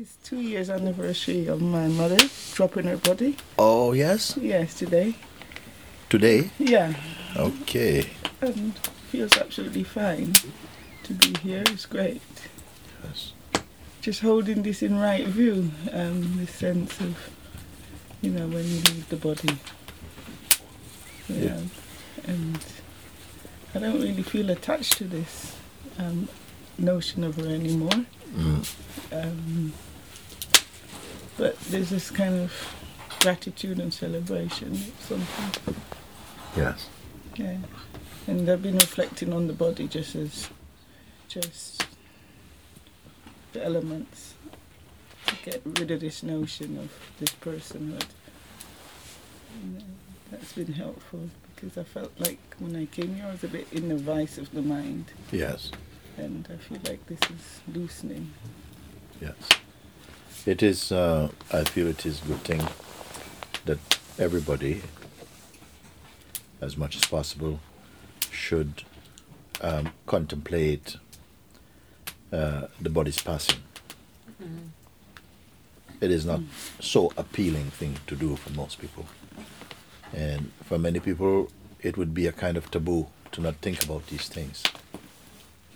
It's two years anniversary of my mother dropping her body. Oh, yes? Yes, today. Today? Yeah, Okay. and feels absolutely fine to be here. It's great. Yes. Just holding this in right view, um, the sense of, you know, when you leave the body. Yeah. And I don't really feel attached to this um, notion of her anymore. Um, but there's this kind of gratitude and celebration, something. Yes. Yeah. And I've been reflecting on the body just as just the elements to get rid of this notion of this personhood. And, uh, that's been helpful because I felt like when I came here I was a bit in the vice of the mind Yes. and I feel like this is loosening. Yes. It is, uh, I feel it is a good thing that everybody, as much as possible, should um, contemplate uh, the body's passing. It is not so appealing thing to do for most people. And for many people, it would be a kind of taboo to not think about these things.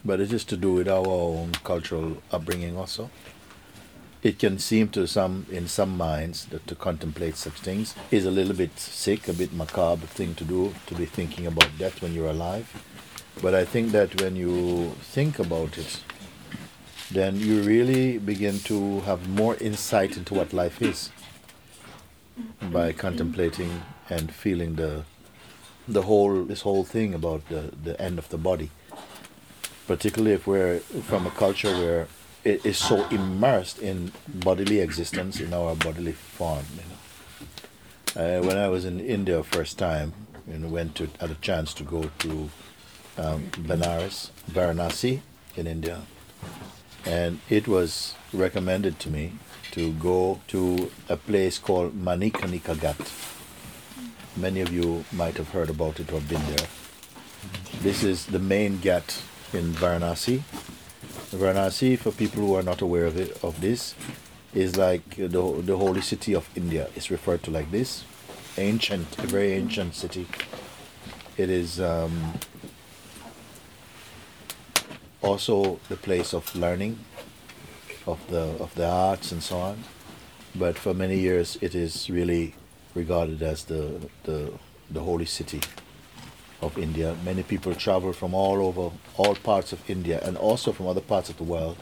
But it is to do with our own cultural upbringing also. It can seem to some, in some minds, that to contemplate such things is a little bit sick, a bit macabre thing to do, to be thinking about death when you're alive. But I think that when you think about it, then you really begin to have more insight into what life is by contemplating and feeling the the whole this whole thing about the, the end of the body particularly if we're from a culture where it is so immersed in bodily existence in our bodily form you know. uh, when I was in India first time and went to had a chance to go to um, Benares Varanasi in India and it was recommended to me to go to a place called Manikarnika Ghat. Many of you might have heard about it or been there. This is the main ghat in Varanasi. Varanasi, for people who are not aware of it, of this, is like the the holy city of India. It's referred to like this, ancient, a very ancient city. It is um, also the place of learning, of the of the arts and so on. But for many years, it is really regarded as the the the holy city of India. Many people travel from all over, all parts of India, and also from other parts of the world,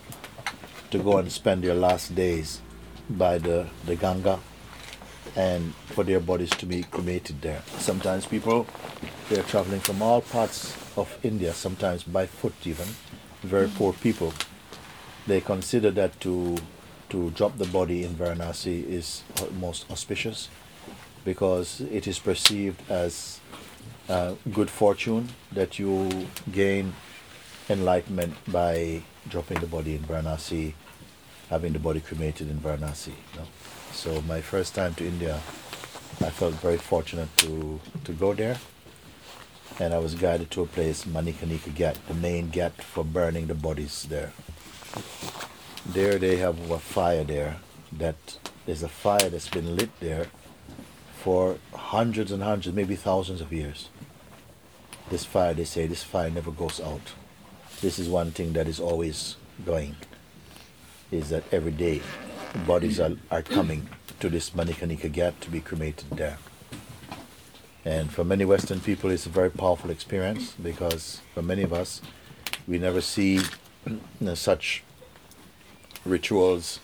to go and spend their last days by the the Ganga, and for their bodies to be cremated there. Sometimes people they are traveling from all parts of India, sometimes by foot even, very poor people. They consider that to to drop the body in Varanasi is most auspicious because it is perceived as uh, good fortune that you gain enlightenment by dropping the body in Varanasi, having the body cremated in Varanasi. You know? So my first time to India, I felt very fortunate to to go there, and I was guided to a place Manikarnika Ghat, the main ghat for burning the bodies there. There they have a fire there that there's a fire that's been lit there for hundreds and hundreds, maybe thousands of years. This fire, they say, this fire never goes out. This is one thing that is always going, is that every day bodies are, are coming to this Manikarnika Ghat to be cremated there. And for many Western people, it's a very powerful experience because for many of us, we never see you know, such rituals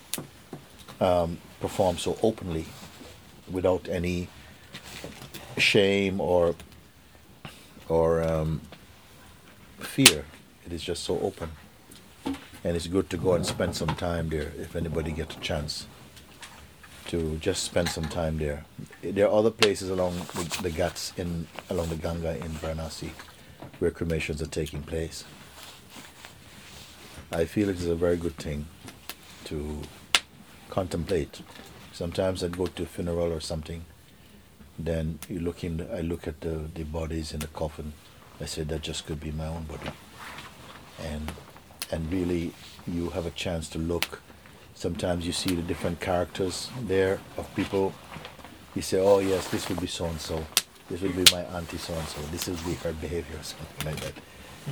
um, performed so openly without any shame or or um, fear. It is just so open, and it's good to go and spend some time there if anybody gets a chance to just spend some time there. There are other places along the, Ghats in along the Ganga in Varanasi where cremations are taking place. I feel it is a very good thing to contemplate. Sometimes I'd go to a funeral or something. Then you look in. I look at the, the bodies in the coffin. I say that just could be my own body. And and really, you have a chance to look Sometimes you see the different characters there of people. You say, oh yes, this would be so and so. This would be my auntie so and so. This would be her behavior, something like that.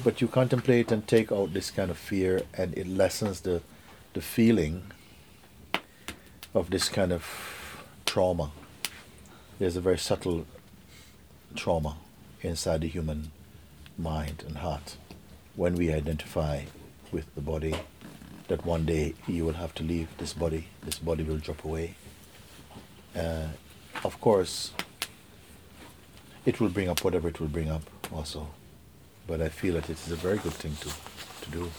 But you contemplate and take out this kind of fear, and it lessens the the feeling of this kind of trauma. There's a very subtle trauma inside the human mind and heart when we identify with the body that one day you will have to leave this body, this body will drop away. Uh, of course, it will bring up whatever it will bring up also. But I feel that it is a very good thing to, to do.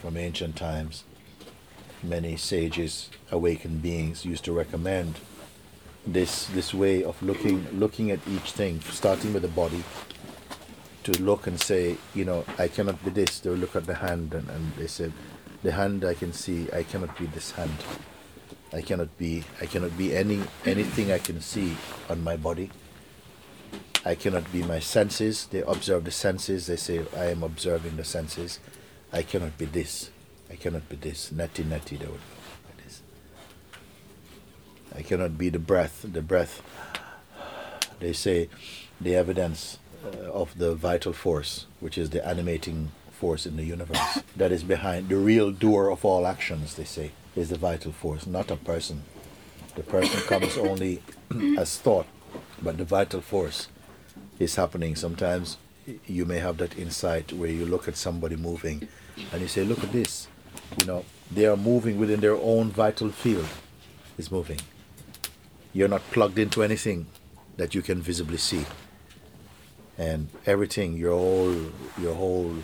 From ancient times, many sages, awakened beings used to recommend this this way of looking looking at each thing, starting with the body, to look and say, you know, I cannot be this. They'll look at the hand and, and they said, the hand I can see, I cannot be this hand. I cannot be I cannot be any anything I can see on my body. I cannot be my senses. They observe the senses. They say I am observing the senses. I cannot be this. I cannot be this. Neti neti they would like this. I cannot be the breath. The breath. They say the evidence uh, of the vital force, which is the animating force in the universe, that is behind the real doer of all actions, they say, is the vital force, not a person. The person comes only as thought, but the vital force is happening. Sometimes you may have that insight where you look at somebody moving and you say, Look at this. You know, they are moving within their own vital field, is moving. You're not plugged into anything that you can visibly see and everything, your whole your whole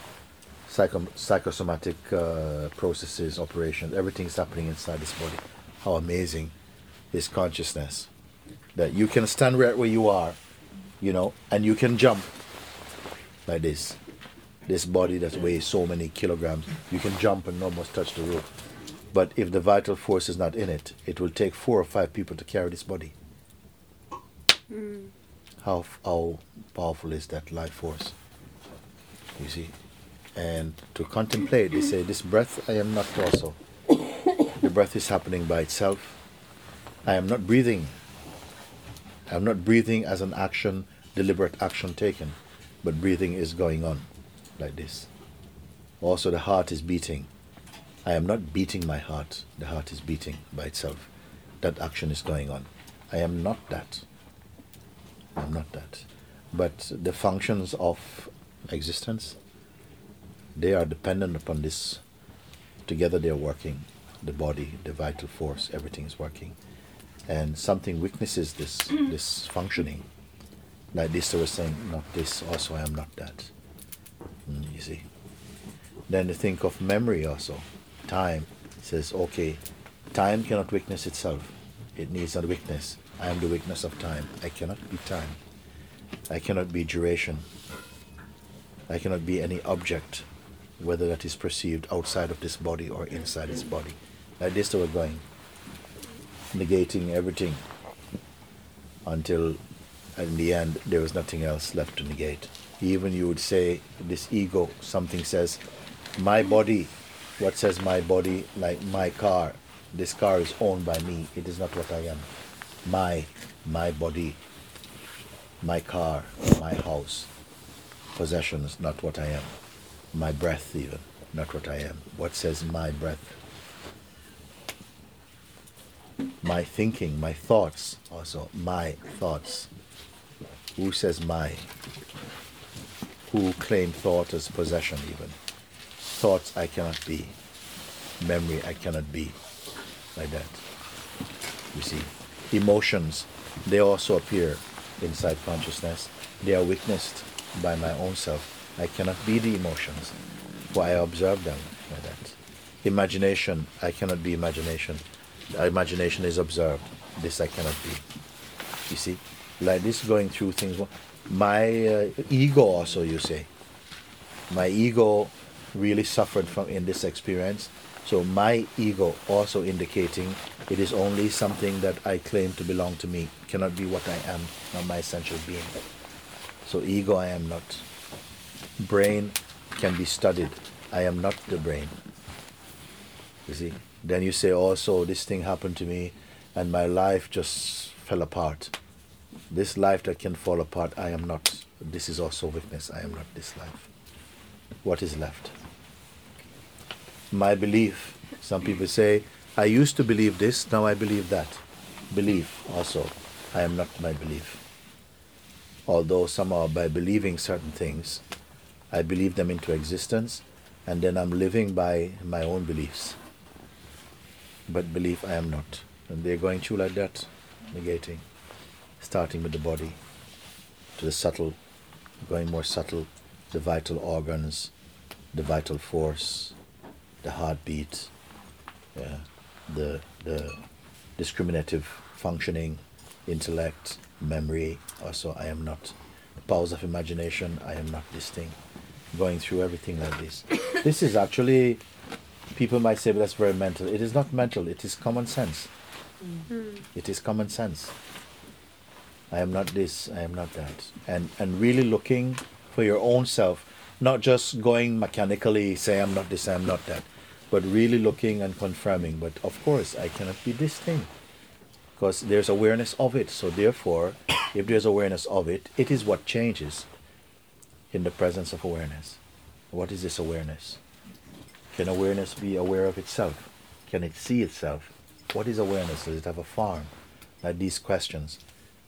psycho, psychosomatic uh, processes, operations, everything's happening inside this body. How amazing is consciousness that you can stand right where you are, you know, and you can jump like this. This body that weighs so many kilograms, you can jump and almost touch the roof. But if the vital force is not in it, it will take four or five people to carry this body. Mm how, how powerful is that life force? You see? And to contemplate, they say, This breath I am not also. the breath is happening by itself. I am not breathing. I am not breathing as an action, deliberate action taken, but breathing is going on like this. Also, the heart is beating. I am not beating my heart, the heart is beating by itself. That action is going on. I am not that. I'm not that. But the functions of existence, they are dependent upon this. Together they are working. The body, the vital force, everything is working. And something witnesses this this functioning. Like this I was saying, not this, also I am not that. Mm, you see. Then you think of memory also. Time says, okay, time cannot witness itself. It needs a witness I am the witness of time. I cannot be time. I cannot be duration. I cannot be any object, whether that is perceived outside of this body or inside this body. Like this, we're going, negating everything until in the end there was nothing else left to negate. Even you would say, this ego, something says, my body, what says my body, like my car, this car is owned by me, it is not what I am my my body, my car, my house, possessions, not what I am. My breath even, not what I am. What says my breath? My thinking, my thoughts also, my thoughts. Who says my? Who claim thought as possession even? Thoughts I cannot be. Memory I cannot be. Like that. You see? emotions, they also appear inside consciousness. They are witnessed by my own self. I cannot be the emotions, for I observe them like that. Imagination, I cannot be imagination. Imagination is observed. This I cannot be. You see, like this going through things. My uh, ego also, you say. My ego really suffered from in this experience so my ego also indicating it is only something that I claim to belong to me, cannot be what I am, not my essential being. So ego I am not. Brain can be studied. I am not the brain. You see? then you say also this thing happened to me and my life just fell apart this life that can fall apart i am not. This is also weakness. I am not this life. What is left? My belief. Some people say i used to believe this now i believe that. Belief also. I am not my belief. Although somehow by believing certain things i believe them into existence and then i'm living by my own beliefs. But belief I am not. And they're going through like that, negating, starting with the body, to the subtle, going more subtle, the vital organs, the vital force, the heartbeat, yeah, the the discriminative functioning, intellect, memory. Also, I am not. The powers of imagination. I am not this thing. Going through everything like this. This is actually people might say, but that's very mental. It is not mental, it is common sense. Mm-hmm. It is common sense. I am not this, I am not that. And and really looking for your own self, not just going mechanically, say I'm not this, I'm not that, but really looking and confirming, but of course I cannot be this thing. Because there's awareness of it. So therefore, if there's awareness of it, it is what changes in the presence of awareness. What is this awareness? Can awareness be aware of itself? Can it see itself? What is awareness? Does it have a form? Like these questions.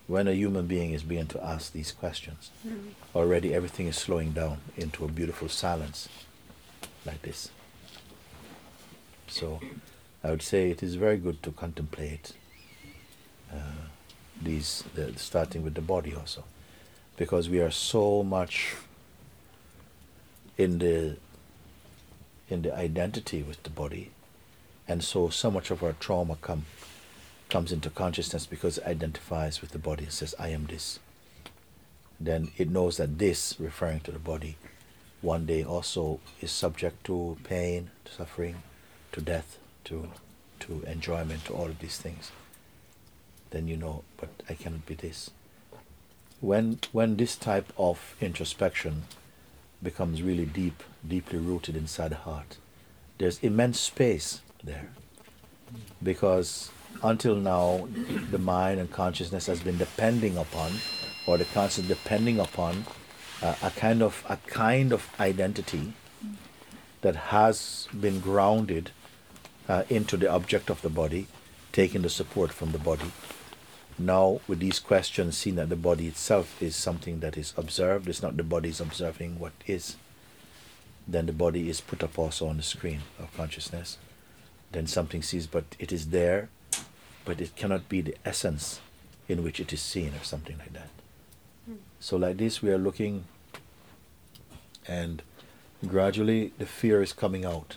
When a human being is beginning to ask these questions, mm. already everything is slowing down into a beautiful silence like this. So I would say it is very good to contemplate uh, these, the, starting with the body also, because we are so much in the in the identity with the body. And so, so much of our trauma come, comes into consciousness because it identifies with the body and says, I am this. Then it knows that this, referring to the body, one day also is subject to pain, to suffering, to death, to, to enjoyment, to all of these things. Then you know, but I cannot be this. When, when this type of introspection becomes really deep, deeply rooted inside the heart. There's immense space there. Because until now, the mind and consciousness has been depending upon, or the conscious depending upon, uh, a kind of a kind of identity that has been grounded uh, into the object of the body, taking the support from the body, now with these questions seeing that the body itself is something that is observed it's not the body is observing what is then the body is put up also on the screen of consciousness. Then something sees but it is there but it cannot be the essence in which it is seen or something like that. Mm. so like this we are looking and gradually the fear is coming out.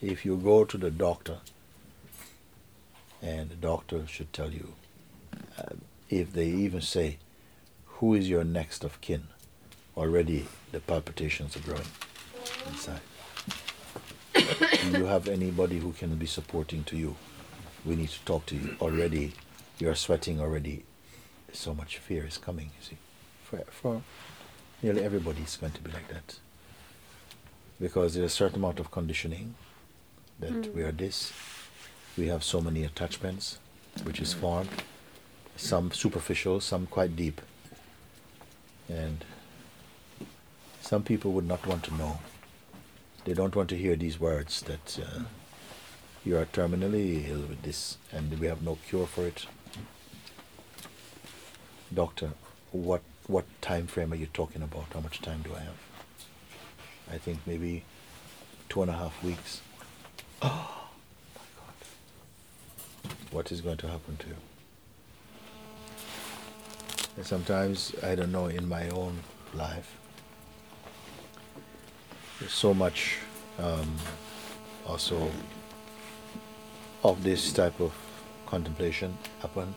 If you go to the doctor and the doctor should tell you uh, if they even say who is your next of kin? Already the palpitations are growing inside do you have anybody who can be supporting to you? We need to talk to you. Already you're sweating already. So much fear is coming you see. For, for nearly everybody is going to be like that. Because there's a certain amount of conditioning that mm. we are this. We have so many attachments which is formed, some superficial, some quite deep. And some people would not want to know. They don't want to hear these words that uh, you are terminally ill with this and we have no cure for it. Doctor, what what time frame are you talking about? How much time do I have? I think maybe two and a half weeks. Oh, my God! what is going to happen to you. And sometimes, I don't know, in my own life, there's so much um, also of this type of contemplation happen.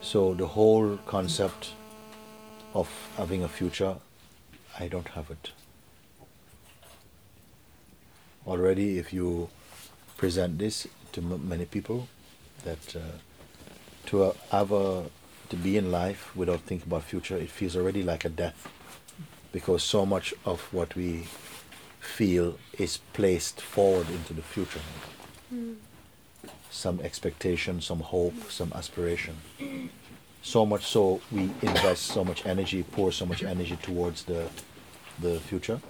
So the whole concept of having a future, I don't have it already if you present this to m- many people that uh, to have a to be in life without thinking about future, it feels already like a death because so much of what we feel is placed forward into the future. Mm. Some expectation, some hope, some aspiration. So much so we invest so much energy, pour so much energy towards the the future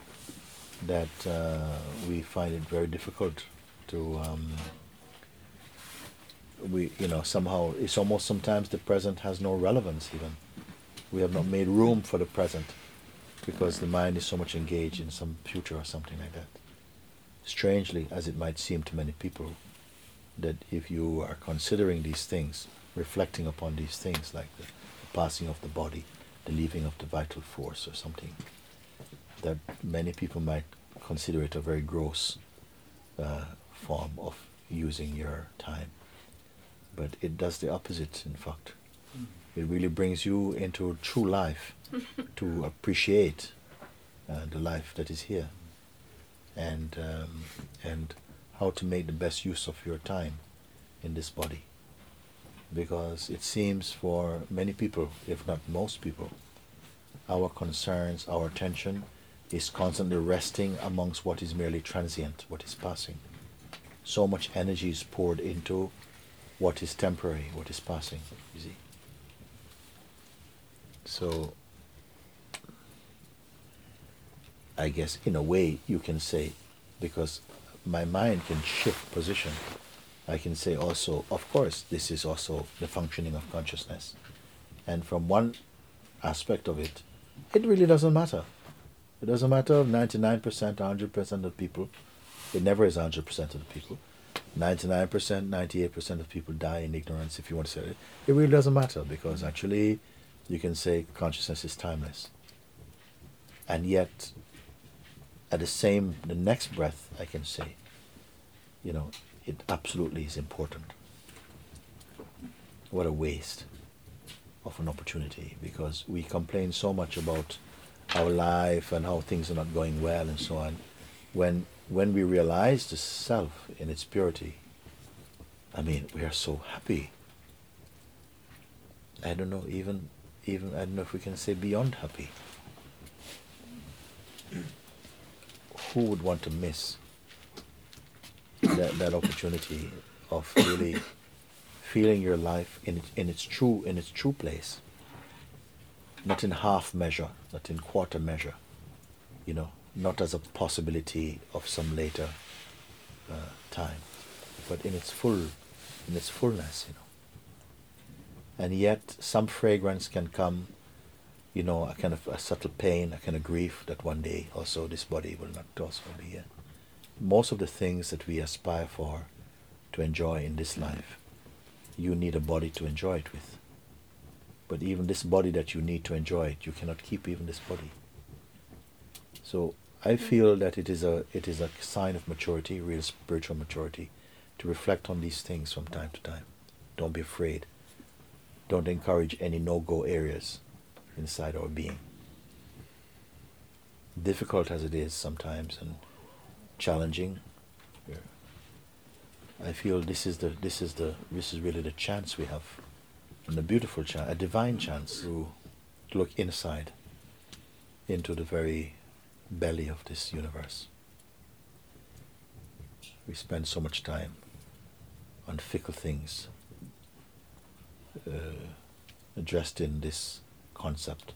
that uh, we find it very difficult to um, we you know somehow it's almost sometimes the present has no relevance even. We have not made room for the present because the mind is so much engaged in some future or something like that. Strangely as it might seem to many people that if you are considering these things reflecting upon these things like the, the passing of the body the leaving of the vital force or something that many people might consider it a very gross uh, form of using your time but it does the opposite, in fact. Mm. It really brings you into true life to appreciate uh, the life that is here and, um, and how to make the best use of your time in this body. Because it seems for many people, if not most people, our concerns, our attention is constantly resting amongst what is merely transient, what is passing. So much energy is poured into what is temporary, what is passing, you see. So, I guess in a way you can say, because my mind can shift position, I can say also, of course, this is also the functioning of consciousness. And from one aspect of it, it really doesn't matter. It doesn't matter of 99%, 100% of people. It never is 100% of the people. 99%, 98% of people die in ignorance, if you want to say it. It really doesn't matter because actually you can say consciousness is timeless. And yet, at the same, the next breath, I can say, you know, it absolutely is important. What a waste of an opportunity because we complain so much about our life and how things are not going well and so on when when we realize the self in its purity, I mean, we are so happy. I don't know, even, even, I don't know if we can say beyond happy. Who would want to miss that, that opportunity of really feeling your life in, in its true, in its true place? Not in half measure, not in quarter measure, you know, not as a possibility of some later uh, time, but in its full, in its fullness, you know. And yet, some fragrance can come, you know, a kind of a subtle pain, a kind of grief that one day also this body will not also be here. Most of the things that we aspire for to enjoy in this life, you need a body to enjoy it with. But even this body that you need to enjoy it, you cannot keep even this body. So I mm. feel that it is a it is a sign of maturity, real spiritual maturity, to reflect on these things from time to time. Don't be afraid. Don't encourage any no-go areas inside our being. Difficult as it is sometimes and challenging, I feel this is the this is the this is really the chance we have, and a beautiful chance, a divine chance to, to look inside into the very belly of this universe. We spend so much time on fickle things uh, addressed in this concept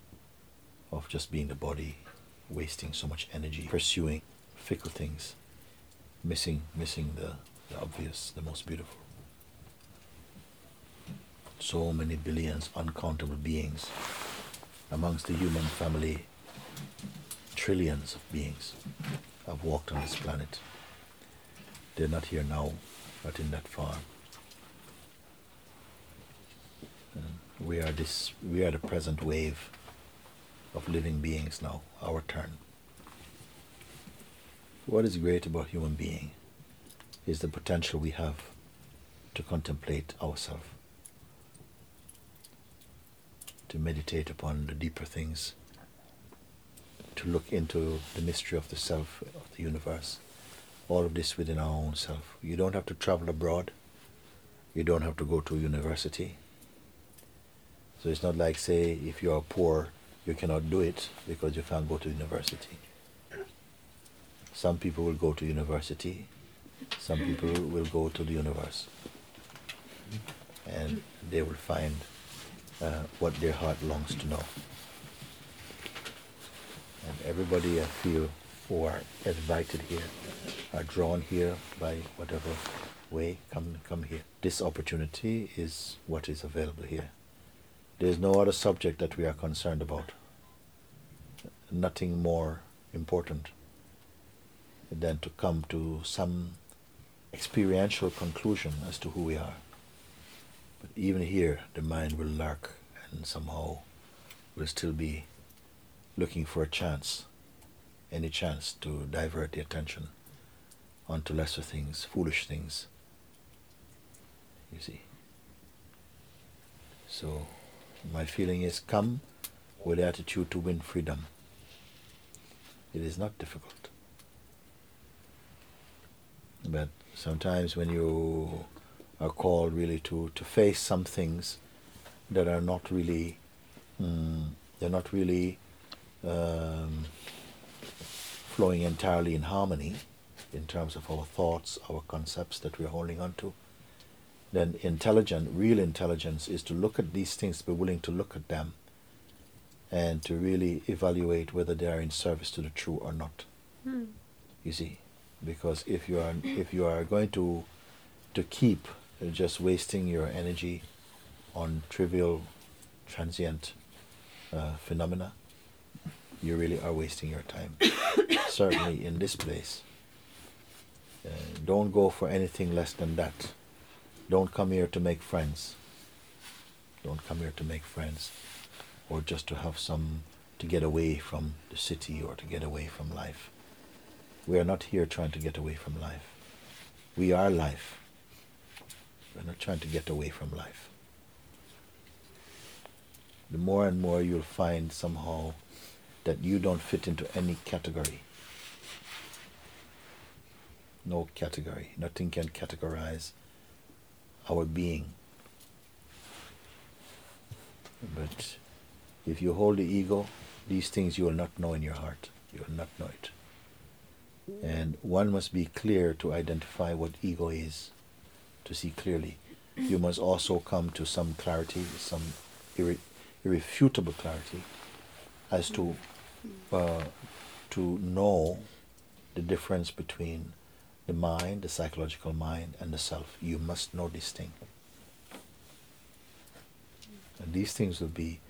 of just being the body, wasting so much energy pursuing fickle things, missing missing the, the obvious, the most beautiful. So many billions, uncountable beings amongst the human family trillions of beings have walked on this planet. They're not here now, but in that. And we are this we are the present wave of living beings now, our turn. What is great about human being is the potential we have to contemplate ourselves, to meditate upon the deeper things to look into the mystery of the self, of the universe. All of this within our own self. You don't have to travel abroad. You don't have to go to university. So it's not like, say, if you are poor, you cannot do it because you can't go to university. Some people will go to university, some people will go to the universe. And they will find uh, what their heart longs to know. And everybody I feel who are invited here are drawn here by whatever way come come here. This opportunity is what is available here. There is no other subject that we are concerned about. Nothing more important than to come to some experiential conclusion as to who we are. But even here, the mind will lurk and somehow will still be looking for a chance, any chance to divert the attention onto lesser things, foolish things. You see. So, my feeling is come with the attitude to win freedom. It is not difficult. But sometimes when you are called really to, to face some things that are not really, mm, they're not really um, flowing entirely in harmony in terms of our thoughts, our concepts that we're holding on to, then intelligent, real intelligence is to look at these things, to be willing to look at them, and to really evaluate whether they are in service to the true or not. Hmm. You see, because if you are if you are going to to keep just wasting your energy on trivial, transient uh, phenomena, you really are wasting your time. Certainly in this place. Uh, don't go for anything less than that. Don't come here to make friends. Don't come here to make friends or just to have some, to get away from the city or to get away from life. We are not here trying to get away from life. We are life. We're not trying to get away from life. The more and more you'll find somehow that you don't fit into any category. No category. Nothing can categorize our being. But if you hold the ego, these things you will not know in your heart. You will not know it. And one must be clear to identify what ego is, to see clearly. You must also come to some clarity, some irre- irrefutable clarity as to uh, to know the difference between the mind, the psychological mind, and the self. You must know this thing. And these things will be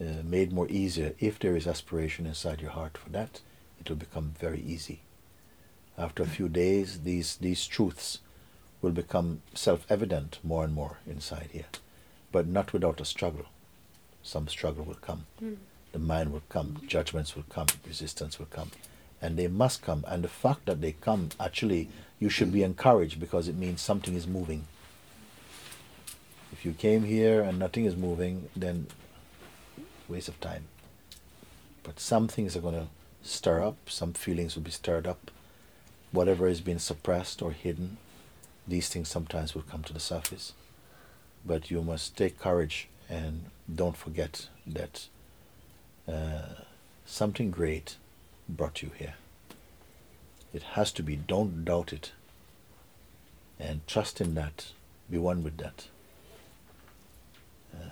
uh, made more easier if there is aspiration inside your heart for that. It will become very easy. After a few days, these these truths will become self-evident more and more inside here, but not without a struggle. Some struggle will come. Hmm. The mind will come, judgments will come, resistance will come, and they must come. And the fact that they come, actually, you should be encouraged because it means something is moving. If you came here and nothing is moving, then waste of time. But some things are going to stir up, some feelings will be stirred up. Whatever is being suppressed or hidden, these things sometimes will come to the surface. But you must take courage and don't forget that uh, something great brought you here. It has to be, don't doubt it. And trust in that, be one with that. Uh,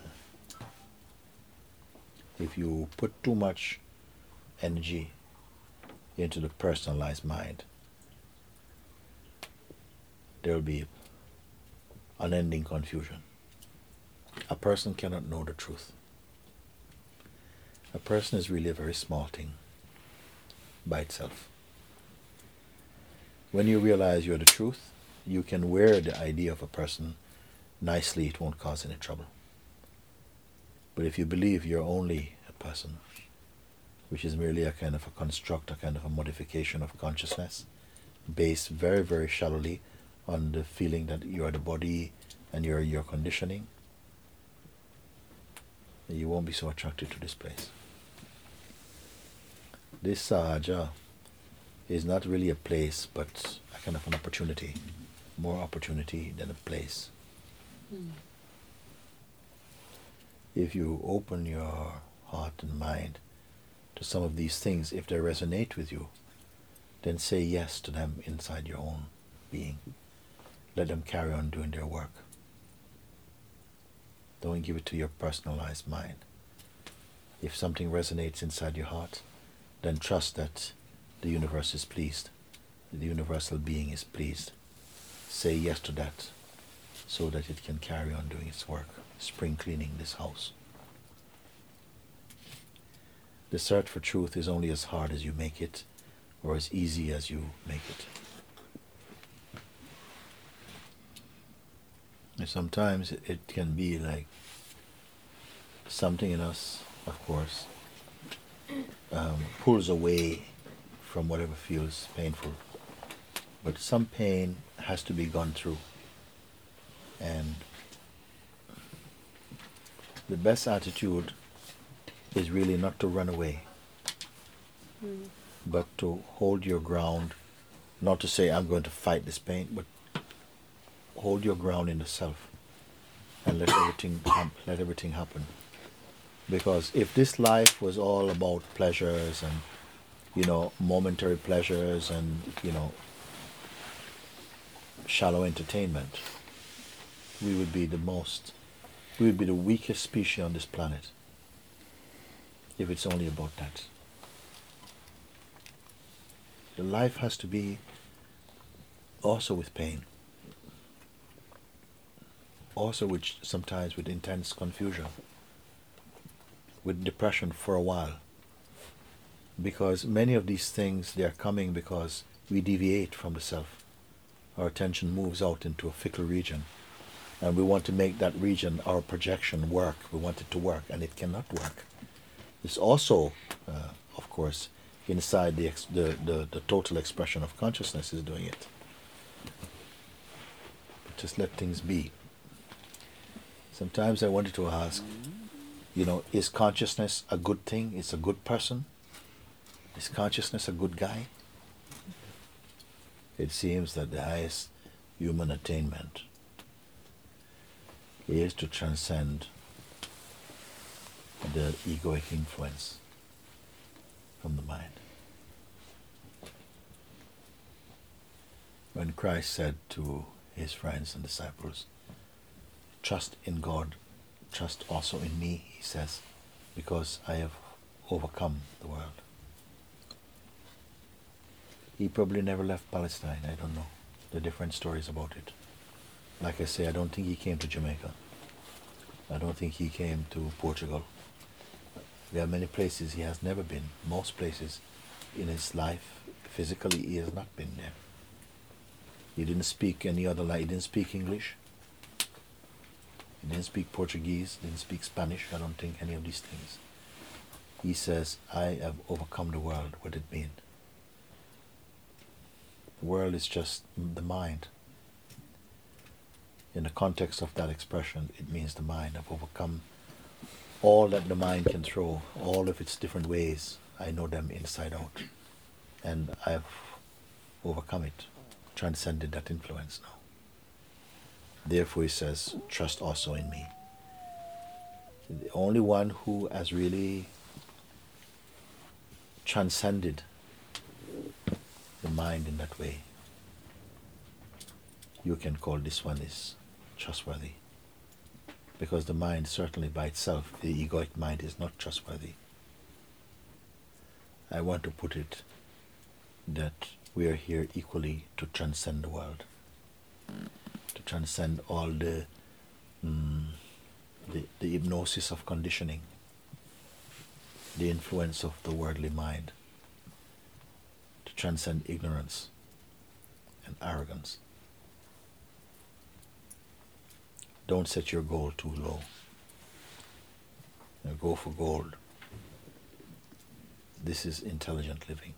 if you put too much energy into the personalized mind, there will be unending confusion. A person cannot know the truth. A person is really a very small thing by itself. When you realize you're the truth, you can wear the idea of a person nicely, it won't cause any trouble. But if you believe you're only a person, which is merely a kind of a construct, a kind of a modification of consciousness, based very, very shallowly on the feeling that you are the body and you're your conditioning, you won't be so attracted to this place. This uh, Sahaja is not really a place, but a kind of an opportunity, more opportunity than a place. Hmm. if you open your heart and mind to some of these things, if they resonate with you, then say yes to them inside your own being. Let them carry on doing their work. Don't give it to your personalized mind. If something resonates inside your heart, then trust that the universe is pleased. The universal being is pleased. Say yes to that so that it can carry on doing its work, spring cleaning this house. The search for truth is only as hard as you make it or as easy as you make it. And sometimes it can be like something in us, of course, um, pulls away from whatever feels painful. But some pain has to be gone through. And the best attitude is really not to run away, mm. but to hold your ground. Not to say, I'm going to fight this pain, but hold your ground in the self and let everything, let everything happen. Because if this life was all about pleasures and, you know, momentary pleasures and, you know, shallow entertainment, we would be the most, we would be the weakest species on this planet. If it's only about that. The life has to be also with pain, also with sometimes with intense confusion, with depression for a while. Because many of these things they are coming because we deviate from the self. Our attention moves out into a fickle region and we want to make that region, our projection, work. We want it to work, and it cannot work. It's also, uh, of course, inside the, ex- the, the, the total expression of consciousness is doing it. Just let things be. Sometimes I wanted to ask, you know, is consciousness a good thing? Is a good person? Is consciousness a good guy? It seems that the highest human attainment is to transcend the egoic influence from the mind. When Christ said to his friends and disciples, Trust in God, trust also in me, he says, because I have overcome the world. He probably never left Palestine, I don't know. The different stories about it. Like I say, I don't think he came to Jamaica. I don't think he came to Portugal. There are many places he has never been. Most places in his life, physically, he has not been there. He didn't speak any other language. He didn't speak English. He didn't speak Portuguese. Didn't speak Spanish. I don't think any of these things. He says, I have overcome the world. What did it mean? The world is just the mind in the context of that expression, it means the mind. I've overcome all that the mind can throw, all of its different ways. I know them inside out. And I've overcome it, transcended that influence now. Therefore, he says, trust also in me. The only one who has really transcended the mind in that way, you can call this one is trustworthy. Because the mind, certainly by itself, the egoic mind is not trustworthy. I want to put it that we are here equally to transcend the world, to transcend all the, mm, the, the hypnosis of conditioning, the influence of the worldly mind, to transcend ignorance and arrogance. Don't set your goal too low. Now go for gold. This is intelligent living.